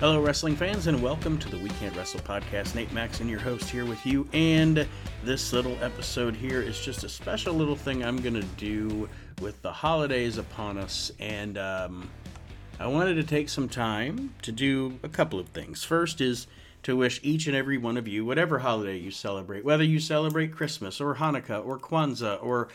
Hello, wrestling fans, and welcome to the We Can't Wrestle podcast. Nate Maxon, your host, here with you. And this little episode here is just a special little thing I'm going to do with the holidays upon us. And um, I wanted to take some time to do a couple of things. First is to wish each and every one of you, whatever holiday you celebrate, whether you celebrate Christmas or Hanukkah or Kwanzaa or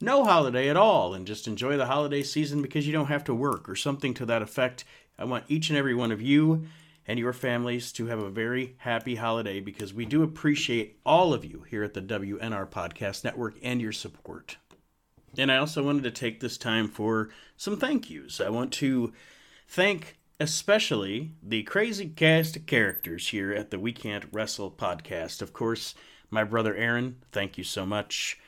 no holiday at all, and just enjoy the holiday season because you don't have to work or something to that effect. I want each and every one of you and your families to have a very happy holiday because we do appreciate all of you here at the WNR Podcast Network and your support. And I also wanted to take this time for some thank yous. I want to thank especially the crazy cast of characters here at the We Can't Wrestle podcast. Of course, my brother Aaron, thank you so much.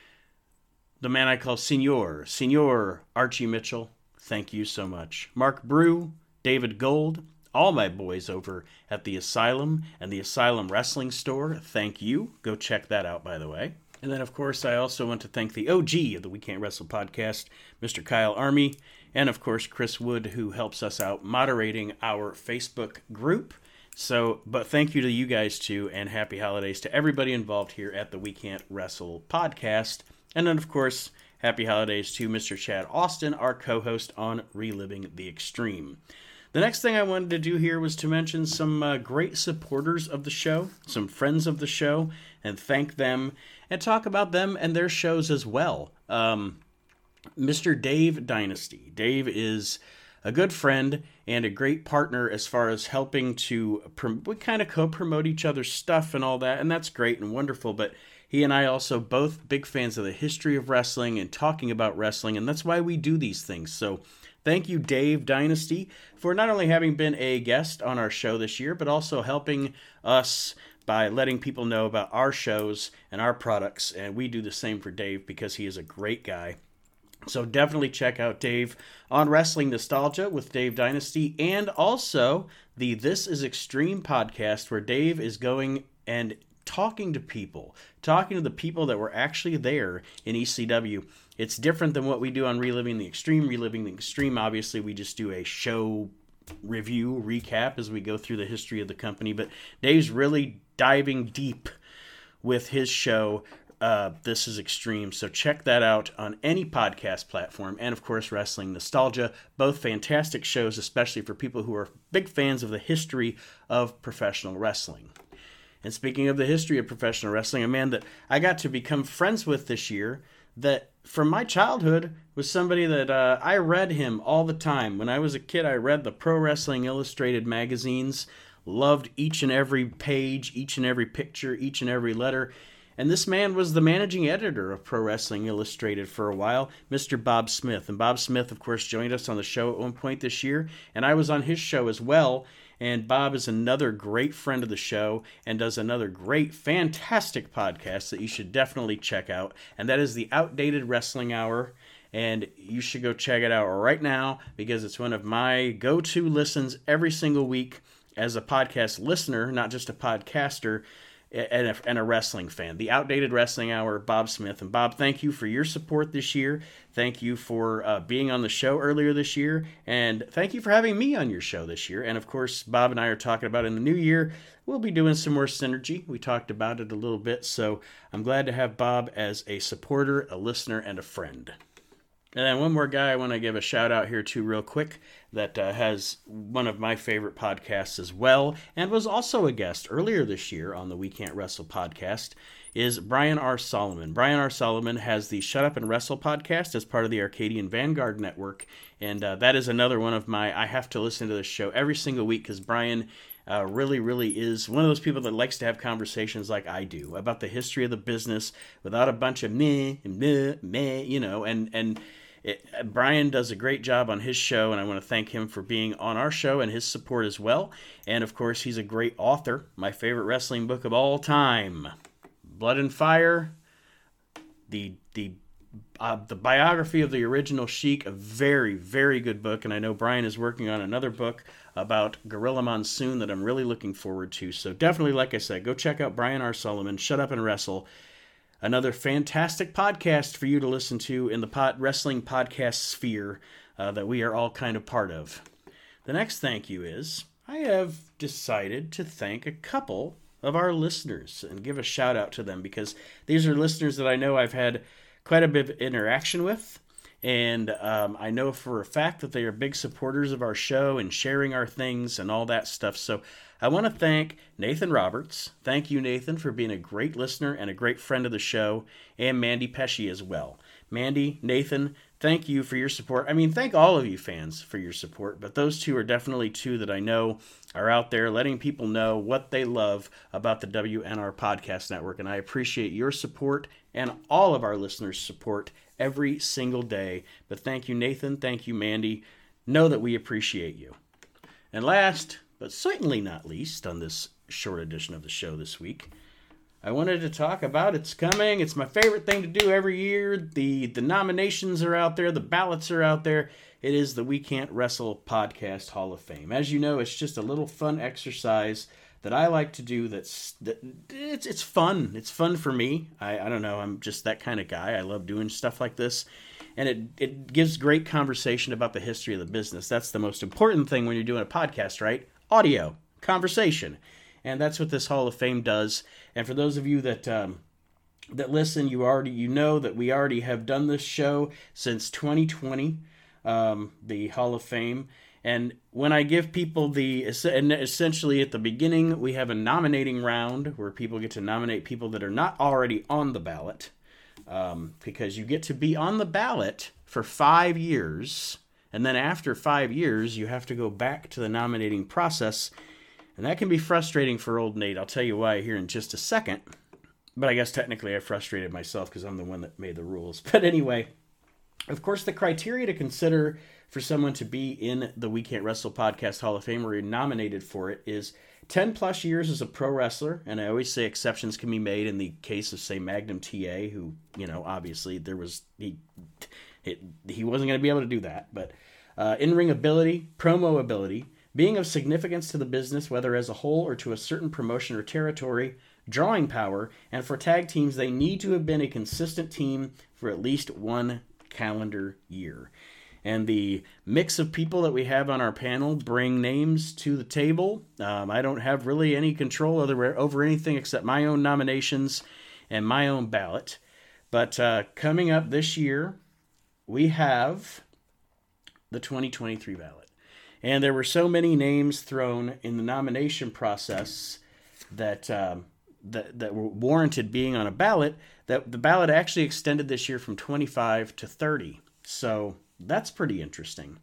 The man I call Senor, Senor Archie Mitchell, thank you so much. Mark Brew, David Gold, all my boys over at the Asylum and the Asylum Wrestling Store, thank you. Go check that out, by the way. And then, of course, I also want to thank the OG of the We Can't Wrestle podcast, Mr. Kyle Army, and of course, Chris Wood, who helps us out moderating our Facebook group. So, but thank you to you guys too, and happy holidays to everybody involved here at the We Can't Wrestle podcast. And then, of course, happy holidays to Mr. Chad Austin, our co host on Reliving the Extreme. The next thing I wanted to do here was to mention some uh, great supporters of the show, some friends of the show, and thank them and talk about them and their shows as well. Um, Mr. Dave Dynasty. Dave is a good friend and a great partner as far as helping to prom- we kind of co-promote each other's stuff and all that and that's great and wonderful but he and I also both big fans of the history of wrestling and talking about wrestling and that's why we do these things so Thank you, Dave Dynasty, for not only having been a guest on our show this year, but also helping us by letting people know about our shows and our products. And we do the same for Dave because he is a great guy. So definitely check out Dave on Wrestling Nostalgia with Dave Dynasty and also the This is Extreme podcast where Dave is going and talking to people, talking to the people that were actually there in ECW. It's different than what we do on Reliving the Extreme. Reliving the Extreme, obviously, we just do a show review, recap as we go through the history of the company. But Dave's really diving deep with his show. Uh, this is extreme. So check that out on any podcast platform. And of course, Wrestling Nostalgia. Both fantastic shows, especially for people who are big fans of the history of professional wrestling. And speaking of the history of professional wrestling, a man that I got to become friends with this year that from my childhood was somebody that uh, I read him all the time. When I was a kid, I read the Pro Wrestling Illustrated magazines, loved each and every page, each and every picture, each and every letter. And this man was the managing editor of Pro Wrestling Illustrated for a while, Mr. Bob Smith. And Bob Smith, of course, joined us on the show at one point this year, and I was on his show as well. And Bob is another great friend of the show and does another great, fantastic podcast that you should definitely check out. And that is the Outdated Wrestling Hour. And you should go check it out right now because it's one of my go to listens every single week as a podcast listener, not just a podcaster and a, and a, wrestling fan. The Outdated Wrestling Hour, Bob Smith. And Bob, thank you for your support this year. Thank you for uh, being on the show earlier this year. And thank you for having me on your show this year. And of course, Bob and I are talking about in the new year, we'll be doing some more synergy. We talked about it a little bit. So I'm glad to have Bob as a supporter, a listener, and a friend. And then one more guy I want to give a shout out here to real quick that uh, has one of my favorite podcasts as well, and was also a guest earlier this year on the We Can't Wrestle podcast, is Brian R. Solomon. Brian R. Solomon has the Shut Up and Wrestle podcast as part of the Arcadian Vanguard Network, and uh, that is another one of my. I have to listen to this show every single week because Brian. Uh, really, really is one of those people that likes to have conversations like I do about the history of the business without a bunch of meh, meh, meh, you know, and and it, Brian does a great job on his show, and I want to thank him for being on our show and his support as well. And of course, he's a great author. My favorite wrestling book of all time, Blood and Fire, the the uh, the biography of the original Sheik, a very very good book. And I know Brian is working on another book about Gorilla Monsoon that I'm really looking forward to. So definitely, like I said, go check out Brian R. Solomon. Shut up and wrestle another fantastic podcast for you to listen to in the pot wrestling podcast sphere uh, that we are all kind of part of. The next thank you is I have decided to thank a couple of our listeners and give a shout out to them because these are listeners that I know I've had quite a bit of interaction with. And um, I know for a fact that they are big supporters of our show and sharing our things and all that stuff. So I want to thank Nathan Roberts. Thank you, Nathan, for being a great listener and a great friend of the show, and Mandy Pesci as well. Mandy, Nathan, thank you for your support. I mean, thank all of you fans for your support, but those two are definitely two that I know are out there letting people know what they love about the WNR Podcast Network. And I appreciate your support and all of our listeners' support every single day. But thank you, Nathan. Thank you, Mandy. Know that we appreciate you. And last, but certainly not least, on this short edition of the show this week, I wanted to talk about. It's coming. It's my favorite thing to do every year. The the nominations are out there, the ballots are out there. It is the We Can't Wrestle Podcast Hall of Fame. As you know, it's just a little fun exercise that I like to do. That's that it's it's fun. It's fun for me. I I don't know. I'm just that kind of guy. I love doing stuff like this, and it it gives great conversation about the history of the business. That's the most important thing when you're doing a podcast, right? Audio conversation and that's what this Hall of Fame does. And for those of you that um, that listen, you already you know that we already have done this show since 2020, um, the Hall of Fame. And when I give people the essentially at the beginning we have a nominating round where people get to nominate people that are not already on the ballot, um, because you get to be on the ballot for five years, and then after five years you have to go back to the nominating process and that can be frustrating for old Nate. I'll tell you why here in just a second. But I guess technically I frustrated myself because I'm the one that made the rules. But anyway, of course, the criteria to consider for someone to be in the We Can't Wrestle Podcast Hall of Fame or nominated for it is 10 plus years as a pro wrestler. And I always say exceptions can be made in the case of, say, Magnum TA, who, you know, obviously there was, he, it, he wasn't going to be able to do that. But uh, in ring ability, promo ability, being of significance to the business, whether as a whole or to a certain promotion or territory, drawing power, and for tag teams, they need to have been a consistent team for at least one calendar year. And the mix of people that we have on our panel bring names to the table. Um, I don't have really any control over, over anything except my own nominations and my own ballot. But uh, coming up this year, we have the 2023 ballot. And there were so many names thrown in the nomination process that um, that that were warranted being on a ballot that the ballot actually extended this year from 25 to 30. So that's pretty interesting.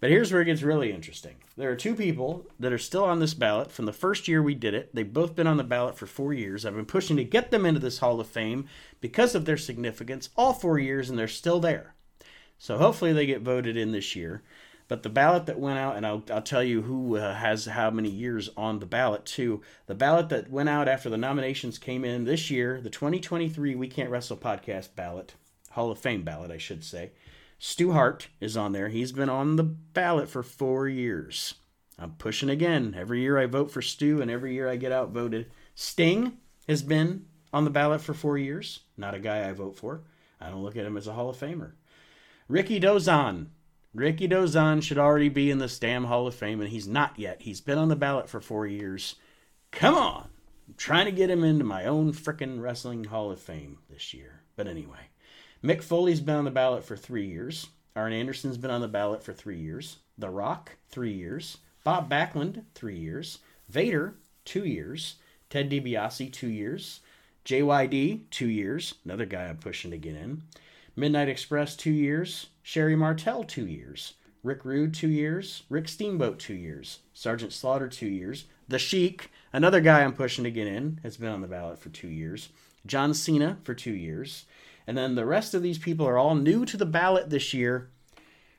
But here's where it gets really interesting. There are two people that are still on this ballot from the first year we did it. They've both been on the ballot for four years. I've been pushing to get them into this Hall of Fame because of their significance all four years, and they're still there. So hopefully they get voted in this year. But the ballot that went out, and I'll, I'll tell you who uh, has how many years on the ballot too. The ballot that went out after the nominations came in this year, the 2023 We Can't Wrestle podcast ballot, Hall of Fame ballot, I should say. Stu Hart is on there. He's been on the ballot for four years. I'm pushing again. Every year I vote for Stu, and every year I get outvoted. Sting has been on the ballot for four years. Not a guy I vote for. I don't look at him as a Hall of Famer. Rikidozan Ricky Dozan should already be in this damn Hall of Fame, and he's not yet. He's been on the ballot for four years. Come on! I'm trying to get him into my own frickin' Wrestling Hall of Fame this year. But anyway, Mick Foley's been on the ballot for three years. Arn Anderson's been on the ballot for three years. The Rock, three years. Bob Backlund, three years. Vader, two years. Ted DiBiase, two years. JYD, two years. Another guy I'm pushing to get in. Midnight Express, two years. Sherri Martel, two years. Rick Rude, two years. Rick Steamboat, two years. Sergeant Slaughter, two years. The Sheik, another guy I'm pushing to get in, has been on the ballot for two years. John Cena for two years. And then the rest of these people are all new to the ballot this year.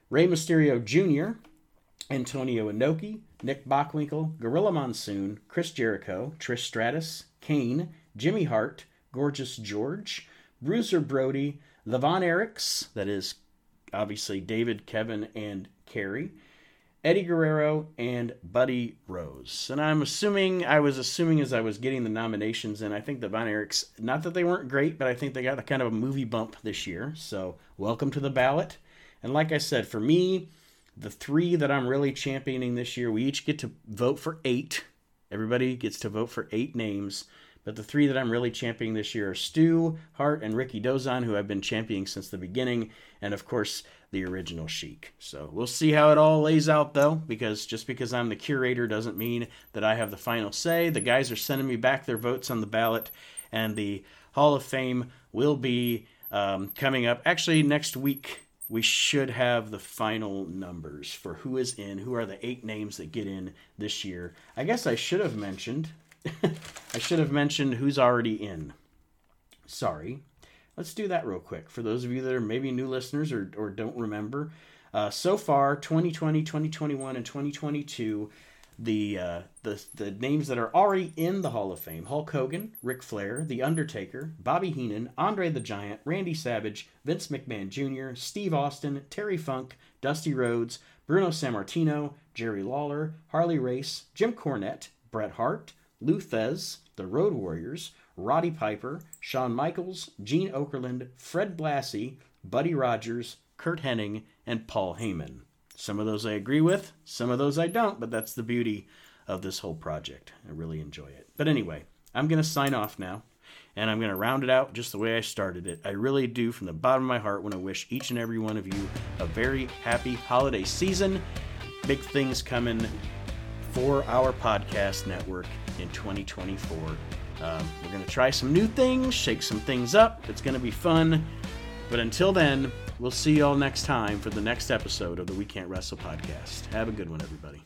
Rey Mysterio Jr., Antonio Inoki, Nick Bockwinkel, Gorilla Monsoon, Chris Jericho, Trish Stratus, Kane, Jimmy Hart, Gorgeous George, Bruiser Brody, the Von Erichs, that is obviously David, Kevin, and Kerry, Eddie Guerrero, and Buddy Rose. And I'm assuming, I was assuming as I was getting the nominations, and I think the Von Erichs, not that they weren't great, but I think they got a kind of a movie bump this year. So welcome to the ballot. And like I said, for me, the three that I'm really championing this year, we each get to vote for eight. Everybody gets to vote for eight names. But the three that I'm really championing this year are Stu, Hart, and Rikidozan, who I've been championing since the beginning, and of course the original Sheik. So we'll see how it all lays out, though, because just because I'm the curator doesn't mean that I have the final say. The guys are sending me back their votes on the ballot, and the Hall of Fame will be um, coming up actually next week we should have the final numbers for who is in, who are the eight names that get in this year. I guess I should have mentioned, I should have mentioned who's already in. Sorry. Let's do that real quick. For those of you that are maybe new listeners or, or don't remember, uh, so far, 2020, 2021, and 2022, the uh, the the names that are already in the Hall of Fame: Hulk Hogan, Ric Flair, The Undertaker, Bobby Heenan, Andre the Giant, Randy Savage, Vince McMahon Jr., Steve Austin, Terry Funk, Dusty Rhodes, Bruno Sammartino, Jerry Lawler, Harley Race, Jim Cornette, Bret Hart, Lou Thesz, The Road Warriors, Roddy Piper, Shawn Michaels, Gene Okerlund, Fred Blassie, Buddy Rogers, Curt Hennig, and Paul Heyman. Some of those I agree with, some of those I don't, but that's the beauty of this whole project. I really enjoy it. But anyway, I'm going to sign off now, and I'm going to round it out just the way I started it. I really do, from the bottom of my heart, want to wish each and every one of you a very happy holiday season. Big things coming for our podcast network in 2024. Um, we're going to try some new things, shake some things up. It's going to be fun. But until then, we'll see y'all next time for the next episode of the We Can't Wrestle podcast. Have a good one, everybody.